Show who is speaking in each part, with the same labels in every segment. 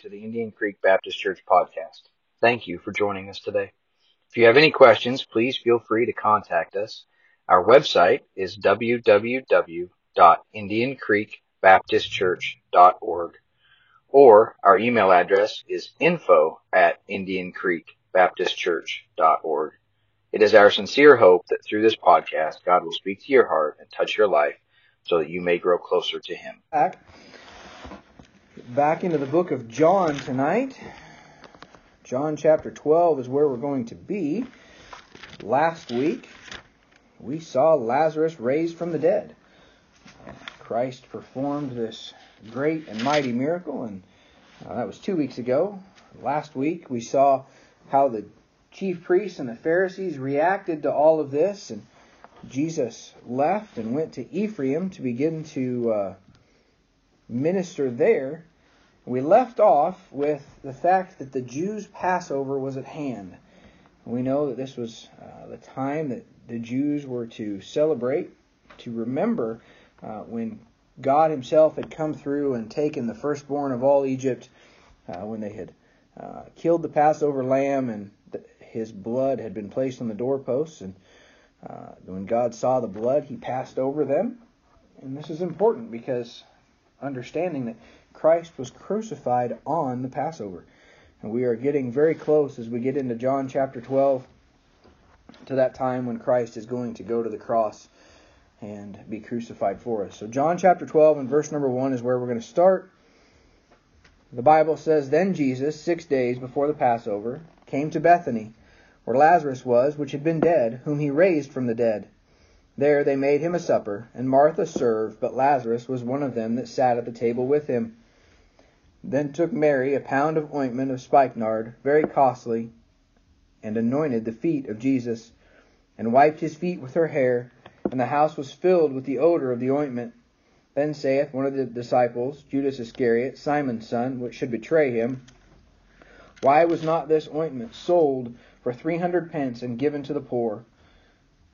Speaker 1: to the Indian Creek Baptist Church podcast. Thank you for joining us today. If you have any questions, please feel free to contact us. Our website is www.indiancreekbaptistchurch.org or our email address is info at indiancreekbaptistchurch.org. It is our sincere hope that through this podcast, God will speak to your heart and touch your life so that you may grow closer to Him.
Speaker 2: Back, into the book of John tonight. John chapter 12 is where we're going to be. Last week, we saw Lazarus raised from the dead. Christ performed this great and mighty miracle, and uh, that was two weeks ago. Last week, we saw how the chief priests and the Pharisees reacted to all of this, and Jesus left and went to Ephraim to begin to uh, minister there. We left off with the fact that the Jews' Passover was at hand. We know that this was uh, the time that the Jews were to celebrate, to remember uh, when God Himself had come through and taken the firstborn of all Egypt, uh, when they had uh, killed the Passover lamb and his blood had been placed on the doorposts. And uh, when God saw the blood, he passed over them. And this is important because understanding that Christ was crucified on the Passover. And we are getting very close as we get into John chapter 12 to that time when Christ is going to go to the cross and be crucified for us. So, John chapter 12 and verse number 1 is where we're going to start. The Bible says, Then Jesus, six days before the Passover, came to Bethany where Lazarus was, which had been dead, whom he raised from the dead. There they made him a supper, and Martha served, but Lazarus was one of them that sat at the table with him. Then took Mary a pound of ointment of spikenard, very costly, and anointed the feet of Jesus, and wiped his feet with her hair, and the house was filled with the odor of the ointment. Then saith one of the disciples, Judas Iscariot, Simon's son, which should betray him, Why was not this ointment sold for three hundred pence and given to the poor.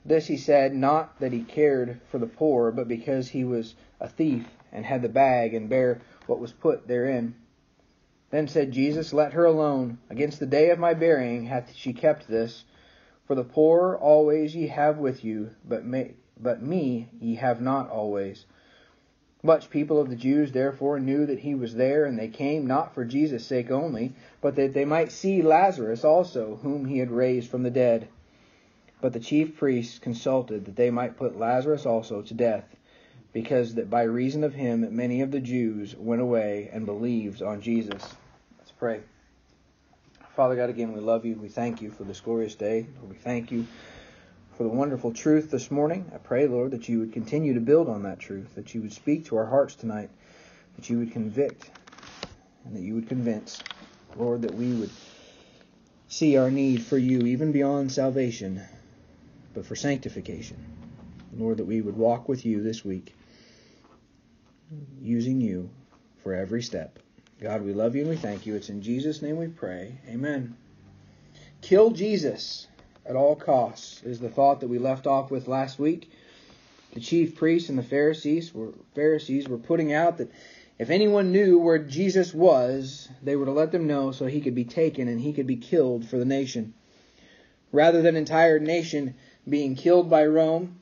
Speaker 2: This he said, not that he cared for the poor, but because he was a thief, and had the bag, and bare what was put therein. Then said Jesus, Let her alone. Against the day of my burying hath she kept this. For the poor always ye have with you, but, but me ye have not always. Much people of the Jews therefore knew that he was there, and they came not for Jesus' sake only, but that they might see Lazarus also, whom he had raised from the dead. But the chief priests consulted that they might put Lazarus also to death, because that by reason of him many of the Jews went away and believed on Jesus. Let's pray. Father God, again, we love you. We thank you for this glorious day. We thank you for the wonderful truth this morning. I pray, Lord, that you would continue to build on that truth, that you would speak to our hearts tonight, that you would convict, and that you would convince. Lord, that we would see our need for you even beyond salvation, but for sanctification. Lord, that we would walk with you this week, using you for every step. God, we love you and we thank you. It's in Jesus' name we pray. Amen. Kill Jesus at all costs is the thought that we left off with last week. The chief priests and the Pharisees were Pharisees were putting out that if anyone knew where Jesus was, they were to let them know so he could be taken and he could be killed for the nation. Rather than entire nation being killed by Rome,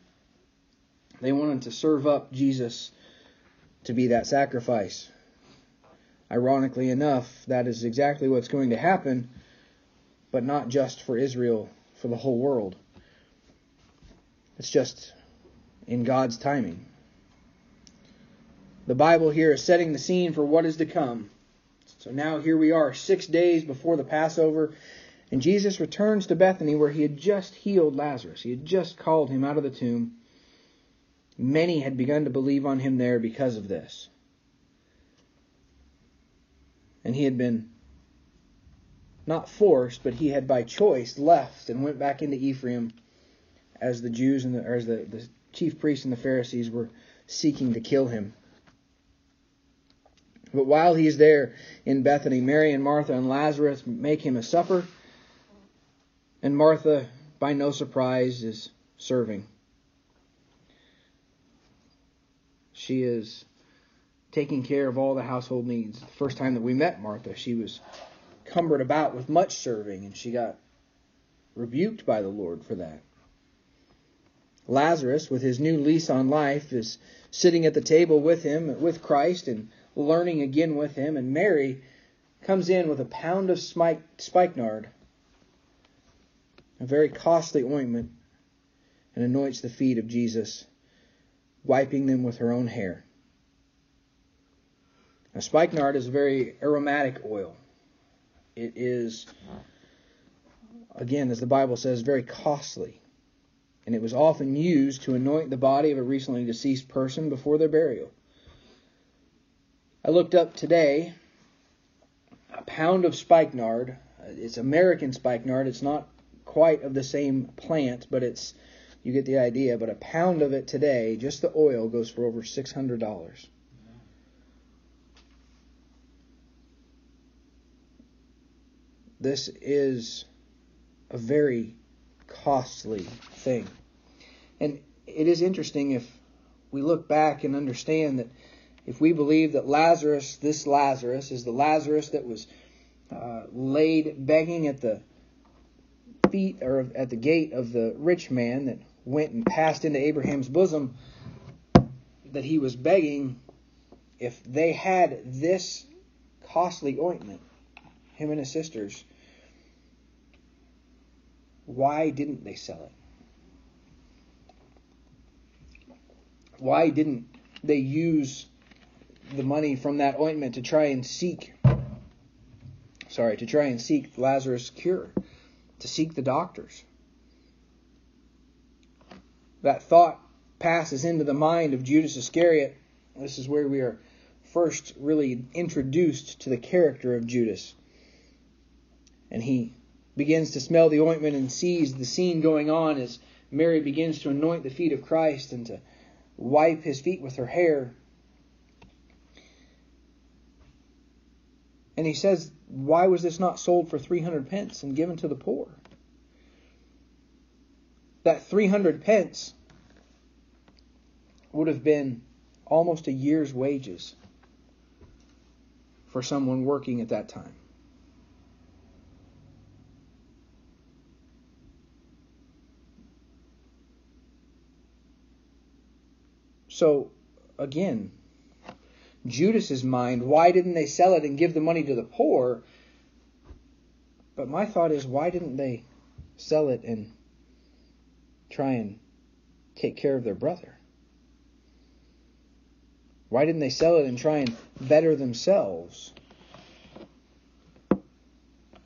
Speaker 2: they wanted to serve up Jesus to be that sacrifice. Ironically enough, that is exactly what's going to happen, but not just for Israel for the whole world. It's just in God's timing. The Bible here is setting the scene for what is to come. So now here we are, six days before the Passover, and Jesus returns to Bethany where he had just healed Lazarus. He had just called him out of the tomb. Many had begun to believe on him there because of this. And he had been not forced, but he had by choice left and went back into Ephraim as the Jews and the, as the, the chief priests and the Pharisees were seeking to kill him. But while he's there in Bethany, Mary and Martha and Lazarus make him a supper, and Martha, by no surprise, is serving. She is taking care of all the household needs. The first time that we met Martha, she was cumbered about with much serving, and she got rebuked by the Lord for that. Lazarus, with his new lease on life, is sitting at the table with him, with Christ, and learning again with him. And Mary comes in with a pound of spikenard, a very costly ointment, and anoints the feet of Jesus, wiping them with her own hair. Now, spikenard is a very aromatic oil. It is, again, as the Bible says, very costly. And it was often used to anoint the body of a recently deceased person before their burial. I looked up today a pound of spikenard. Uh, it's American spikenard. It's not quite of the same plant, but it's you get the idea. But a pound of it today, just the oil, goes for over six hundred dollars. This is a very costly thing. And it is interesting if we look back and understand that if we believe that Lazarus, this Lazarus, is the Lazarus that was uh, laid begging at the feet or at the gate of the rich man that went and passed into Abraham's bosom, that he was begging, if they had this costly ointment, him and his sisters, why didn't they sell it? Why didn't they use the money from that ointment to try and seek sorry, to try and seek Lazarus' cure, to seek the doctors? That thought passes into the mind of Judas Iscariot. This is where we are first really introduced to the character of Judas. And he begins to smell the ointment and sees the scene going on as Mary begins to anoint the feet of Christ and to wipe his feet with her hair. And he says, Why was this not sold for 300 pence and given to the poor? That 300 pence would have been almost a year's wages for someone working at that time. So, again, Judas's mind, why didn't they sell it and give the money to the poor? But my thought is, why didn't they sell it and try and take care of their brother? Why didn't they sell it and try and better themselves?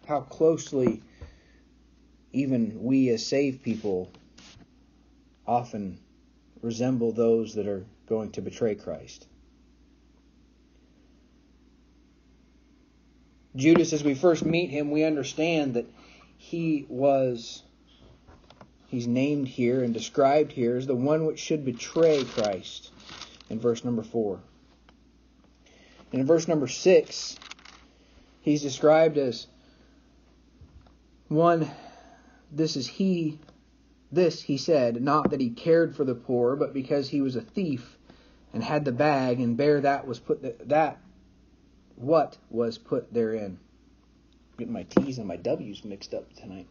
Speaker 2: How closely even we as saved people often resemble those that are going to betray Christ. Judas, as we first meet him, we understand that he was, he's named here and described here as the one which should betray Christ in verse number 4. And in verse number 6, he's described as one, this is he this he said, not that he cared for the poor, but because he was a thief and had the bag and bare that was put th- that what was put therein. Getting my T's and my W's mixed up tonight.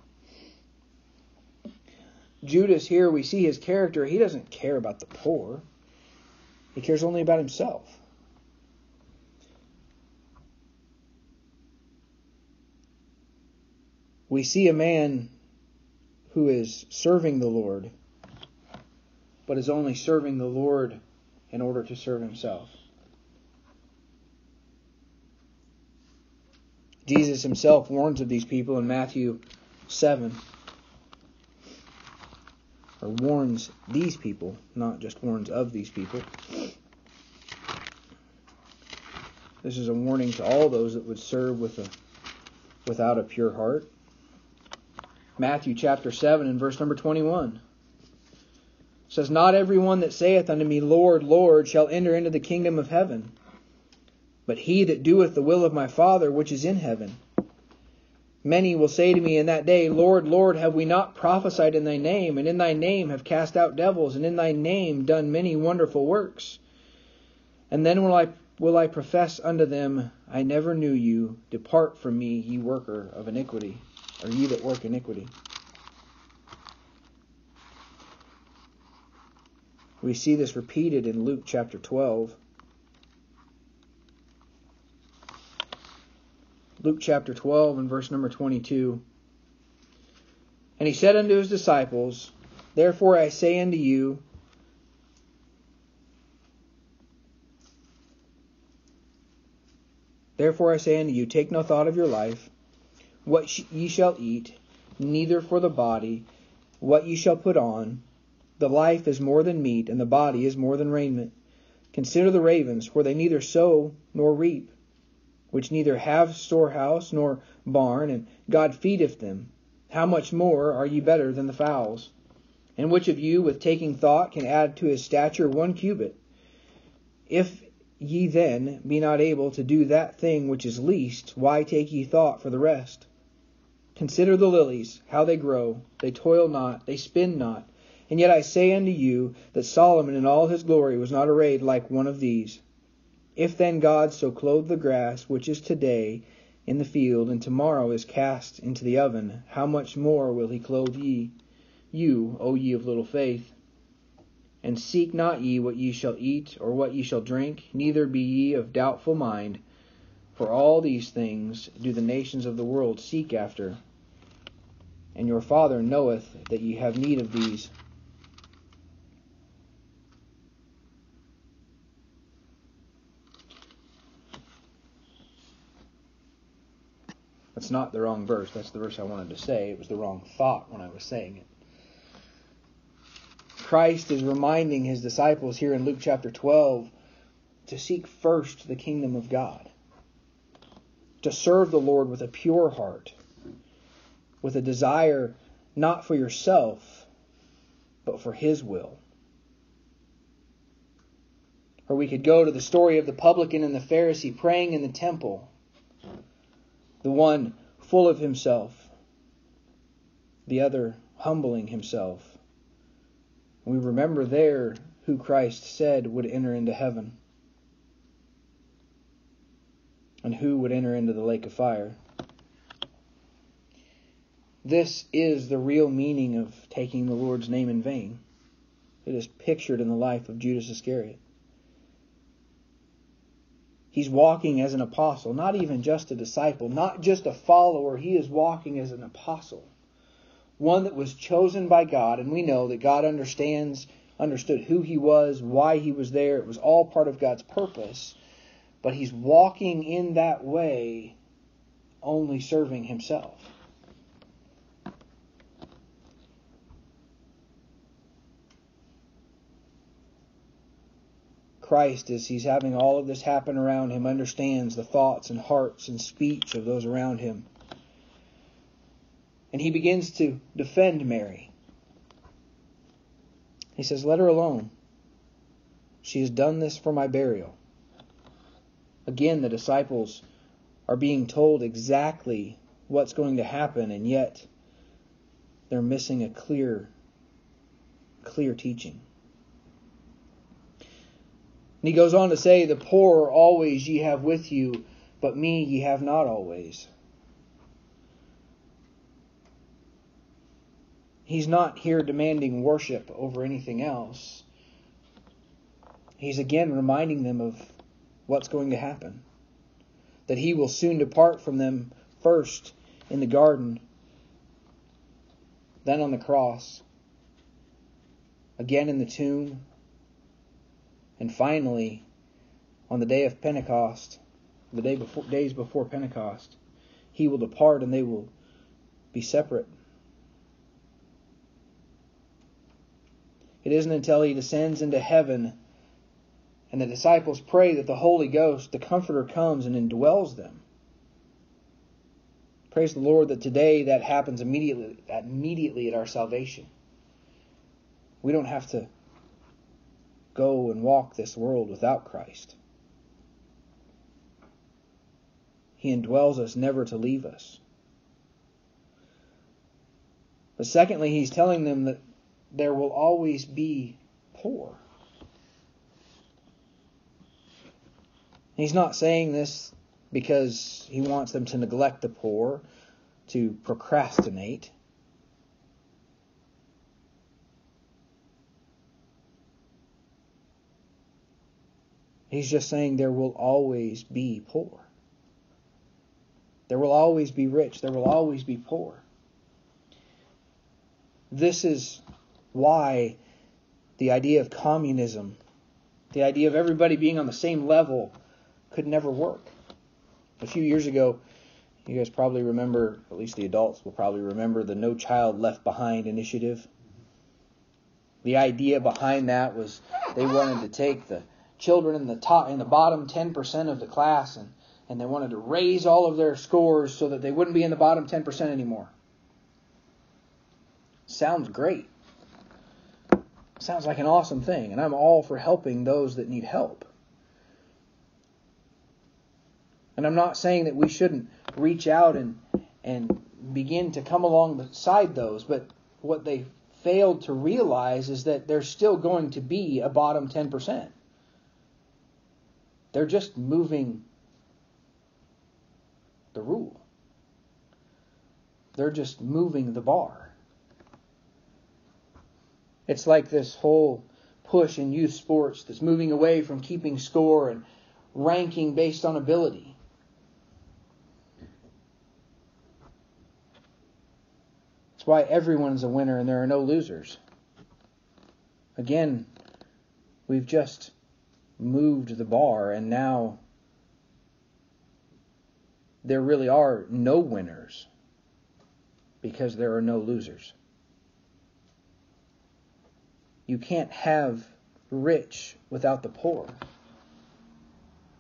Speaker 2: Judas here we see his character, he doesn't care about the poor. He cares only about himself. We see a man who is serving the Lord, but is only serving the Lord in order to serve himself. Jesus himself warns of these people in Matthew 7, or warns these people, not just warns of these people. This is a warning to all those that would serve with a, without a pure heart. Matthew chapter 7 and verse number 21 says, Not every one that saith unto me, Lord, Lord, shall enter into the kingdom of heaven, but he that doeth the will of my Father which is in heaven. Many will say to me in that day, Lord, Lord, have we not prophesied in thy name, and in thy name have cast out devils, and in thy name done many wonderful works? And then will I will I profess unto them, I never knew you. Depart from me, ye worker of iniquity, or ye that work iniquity. We see this repeated in Luke chapter 12. Luke chapter 12 and verse number 22. And he said unto his disciples, Therefore I say unto you, Therefore I say unto you, take no thought of your life, what ye shall eat, neither for the body, what ye shall put on. The life is more than meat, and the body is more than raiment. Consider the ravens, for they neither sow nor reap, which neither have storehouse nor barn, and God feedeth them. How much more are ye better than the fowls? And which of you, with taking thought, can add to his stature one cubit? If ye then be not able to do that thing which is least, why take ye thought for the rest? Consider the lilies, how they grow. They toil not, they spin not. And yet I say unto you that Solomon in all his glory was not arrayed like one of these. If then God so clothe the grass, which is today in the field, and tomorrow is cast into the oven, how much more will he clothe ye? You, O ye of little faith. And seek not ye what ye shall eat, or what ye shall drink, neither be ye of doubtful mind. For all these things do the nations of the world seek after. And your Father knoweth that ye have need of these. That's not the wrong verse. That's the verse I wanted to say. It was the wrong thought when I was saying it. Christ is reminding his disciples here in Luke chapter 12 to seek first the kingdom of God, to serve the Lord with a pure heart, with a desire not for yourself, but for his will. Or we could go to the story of the publican and the Pharisee praying in the temple, the one full of himself, the other humbling himself we remember there who Christ said would enter into heaven and who would enter into the lake of fire. This is the real meaning of taking the Lord's name in vain. It is pictured in the life of Judas Iscariot. He's walking as an apostle, not even just a disciple, not just a follower. He is walking as an apostle one that was chosen by God, and we know that God understands, understood who he was, why he was there. It was all part of God's purpose. But he's walking in that way only serving himself. Christ, as he's having all of this happen around him, understands the thoughts and hearts and speech of those around him and he begins to defend Mary. He says, Let her alone. She has done this for my burial. Again, the disciples are being told exactly what's going to happen, and yet they're missing a clear, clear teaching. He goes on to say, The poor always ye have with you, but me ye have not always. He's not here demanding worship over anything else. He's again reminding them of what's going to happen. That he will soon depart from them first in the garden, then on the cross, again in the tomb, and finally on the day of Pentecost, the day before, days before Pentecost, he will depart and they will be separate. It isn't until he descends into heaven and the disciples pray that the Holy Ghost, the Comforter, comes and indwells them. Praise the Lord that today that happens immediately, immediately at our salvation. We don't have to go and walk this world without Christ. He indwells us never to leave us. But secondly, he's telling them that there will always be poor. He's not saying this because he wants them to neglect the poor, to procrastinate. He's just saying there will always be poor. There will always be rich. There will always be poor. This is why the idea of communism, the idea of everybody being on the same level, could never work. A few years ago, you guys probably remember, at least the adults will probably remember, the No Child Left Behind initiative. The idea behind that was they wanted to take the children in the top in the bottom 10% of the class and and they wanted to raise all of their scores so that they wouldn't be in the bottom 10% anymore. Sounds great. Sounds like an awesome thing, and I'm all for helping those that need help. And I'm not saying that we shouldn't reach out and and begin to come alongside those, but what they failed to realize is that there's still going to be a bottom 10%. They're just moving the rule. They're just moving the bar. It's like this whole push in youth sports that's moving away from keeping score and ranking based on ability. That's why everyone's a winner and there are no losers. Again, we've just moved the bar, and now there really are no winners because there are no losers. You can't have rich without the poor.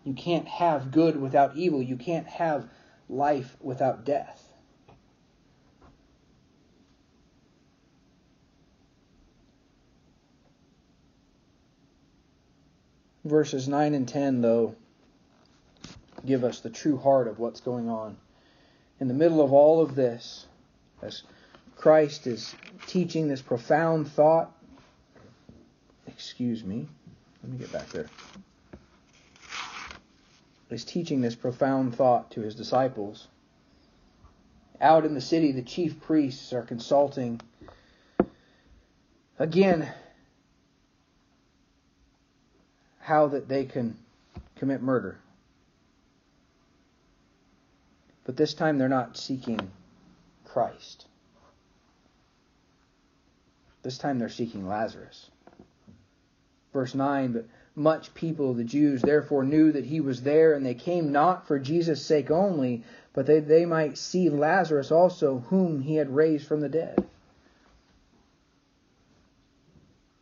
Speaker 2: You can't have good without evil. You can't have life without death. Verses 9 and 10, though, give us the true heart of what's going on. In the middle of all of this, as Christ is teaching this profound thought, excuse me, let me get back there. Is teaching this profound thought to his disciples. Out in the city, the chief priests are consulting again how that they can commit murder. But this time they're not seeking Christ. This time they're seeking Lazarus. Verse 9 But much people the Jews therefore knew that he was there, and they came not for Jesus' sake only, but that they might see Lazarus also, whom he had raised from the dead.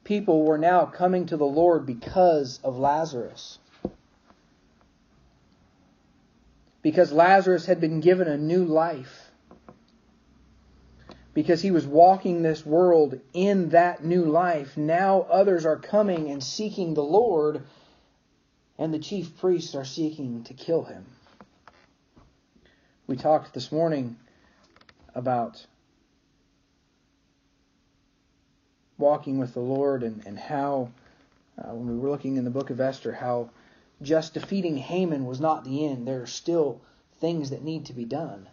Speaker 2: People were now coming to the Lord because of Lazarus. Because Lazarus had been given a new life. Because he was walking this world in that new life. Now others are coming and seeking the Lord, and the chief priests are seeking to kill him. We talked this morning about walking with the Lord and, and how, uh, when we were looking in the book of Esther, how just defeating Haman was not the end. There are still things that need to be done.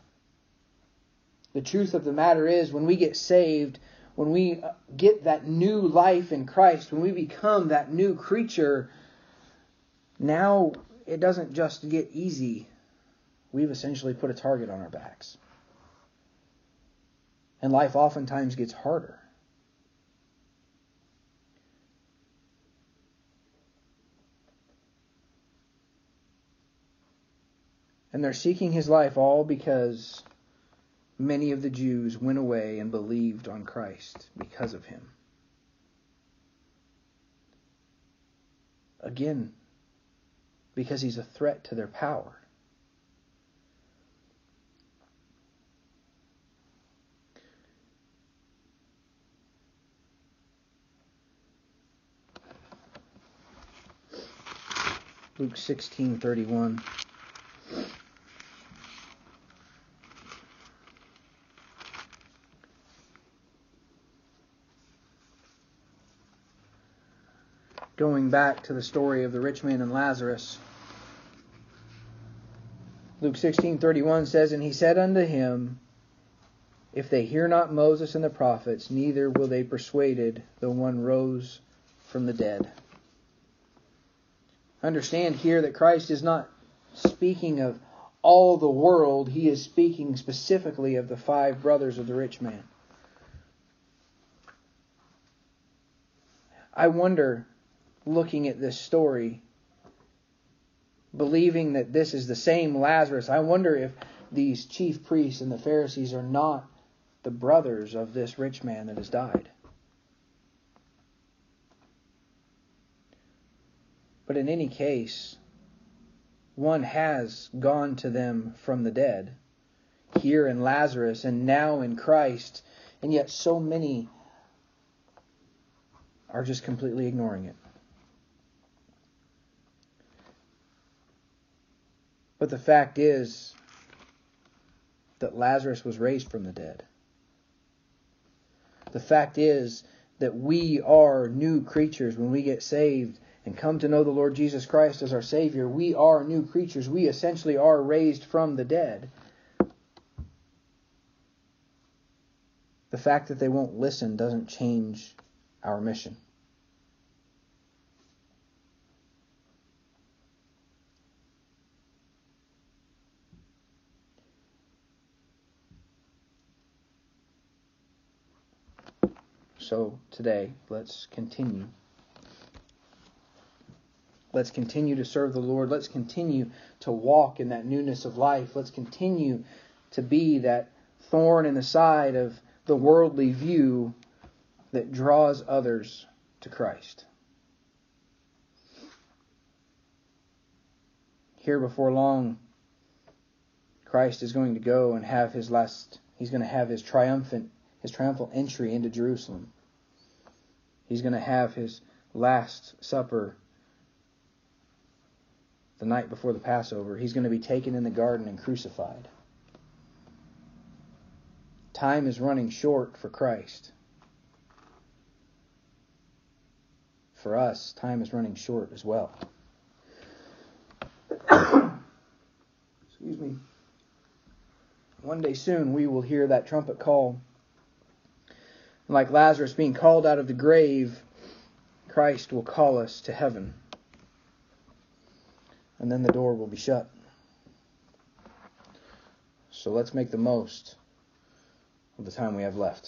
Speaker 2: The truth of the matter is, when we get saved, when we uh, get that new life in Christ, when we become that new creature, now it doesn't just get easy. We've essentially put a target on our backs. And life oftentimes gets harder. And they're seeking his life all because many of the Jews went away and believed on Christ because of him. Again, because he's a threat to their power. Luke 16:31 going back to the story of the rich man and Lazarus, Luke 16:31 says, "And he said unto him, If they hear not Moses and the prophets, neither will they be persuaded, though one rose from the dead." Understand here that Christ is not speaking of all the world, he is speaking specifically of the five brothers of the rich man. I wonder, looking at this story, believing that this is the same Lazarus, I wonder if these chief priests and the Pharisees are not the brothers of this rich man that has died. But in any case, one has gone to them from the dead, here in Lazarus and now in Christ, and yet so many are just completely ignoring it. But the fact is that Lazarus was raised from the dead. The fact is that we are new creatures when we get saved and come to know the Lord Jesus Christ as our Savior. We are new creatures. We essentially are raised from the dead. The fact that they won't listen doesn't change our mission. So today, let's continue. Let's continue to serve the Lord. Let's continue to walk in that newness of life. Let's continue to be that thorn in the side of the worldly view that draws others to Christ. Here before long, Christ is going to go and have his last, he's going to have his triumphant his triumphal entry into Jerusalem. He's going to have his last supper the night before the Passover. He's going to be taken in the garden and crucified. Time is running short for Christ. For us, time is running short as well. Excuse me. One day soon we will hear that trumpet call like Lazarus being called out of the grave, Christ will call us to heaven. And then the door will be shut. So let's make the most of the time we have left.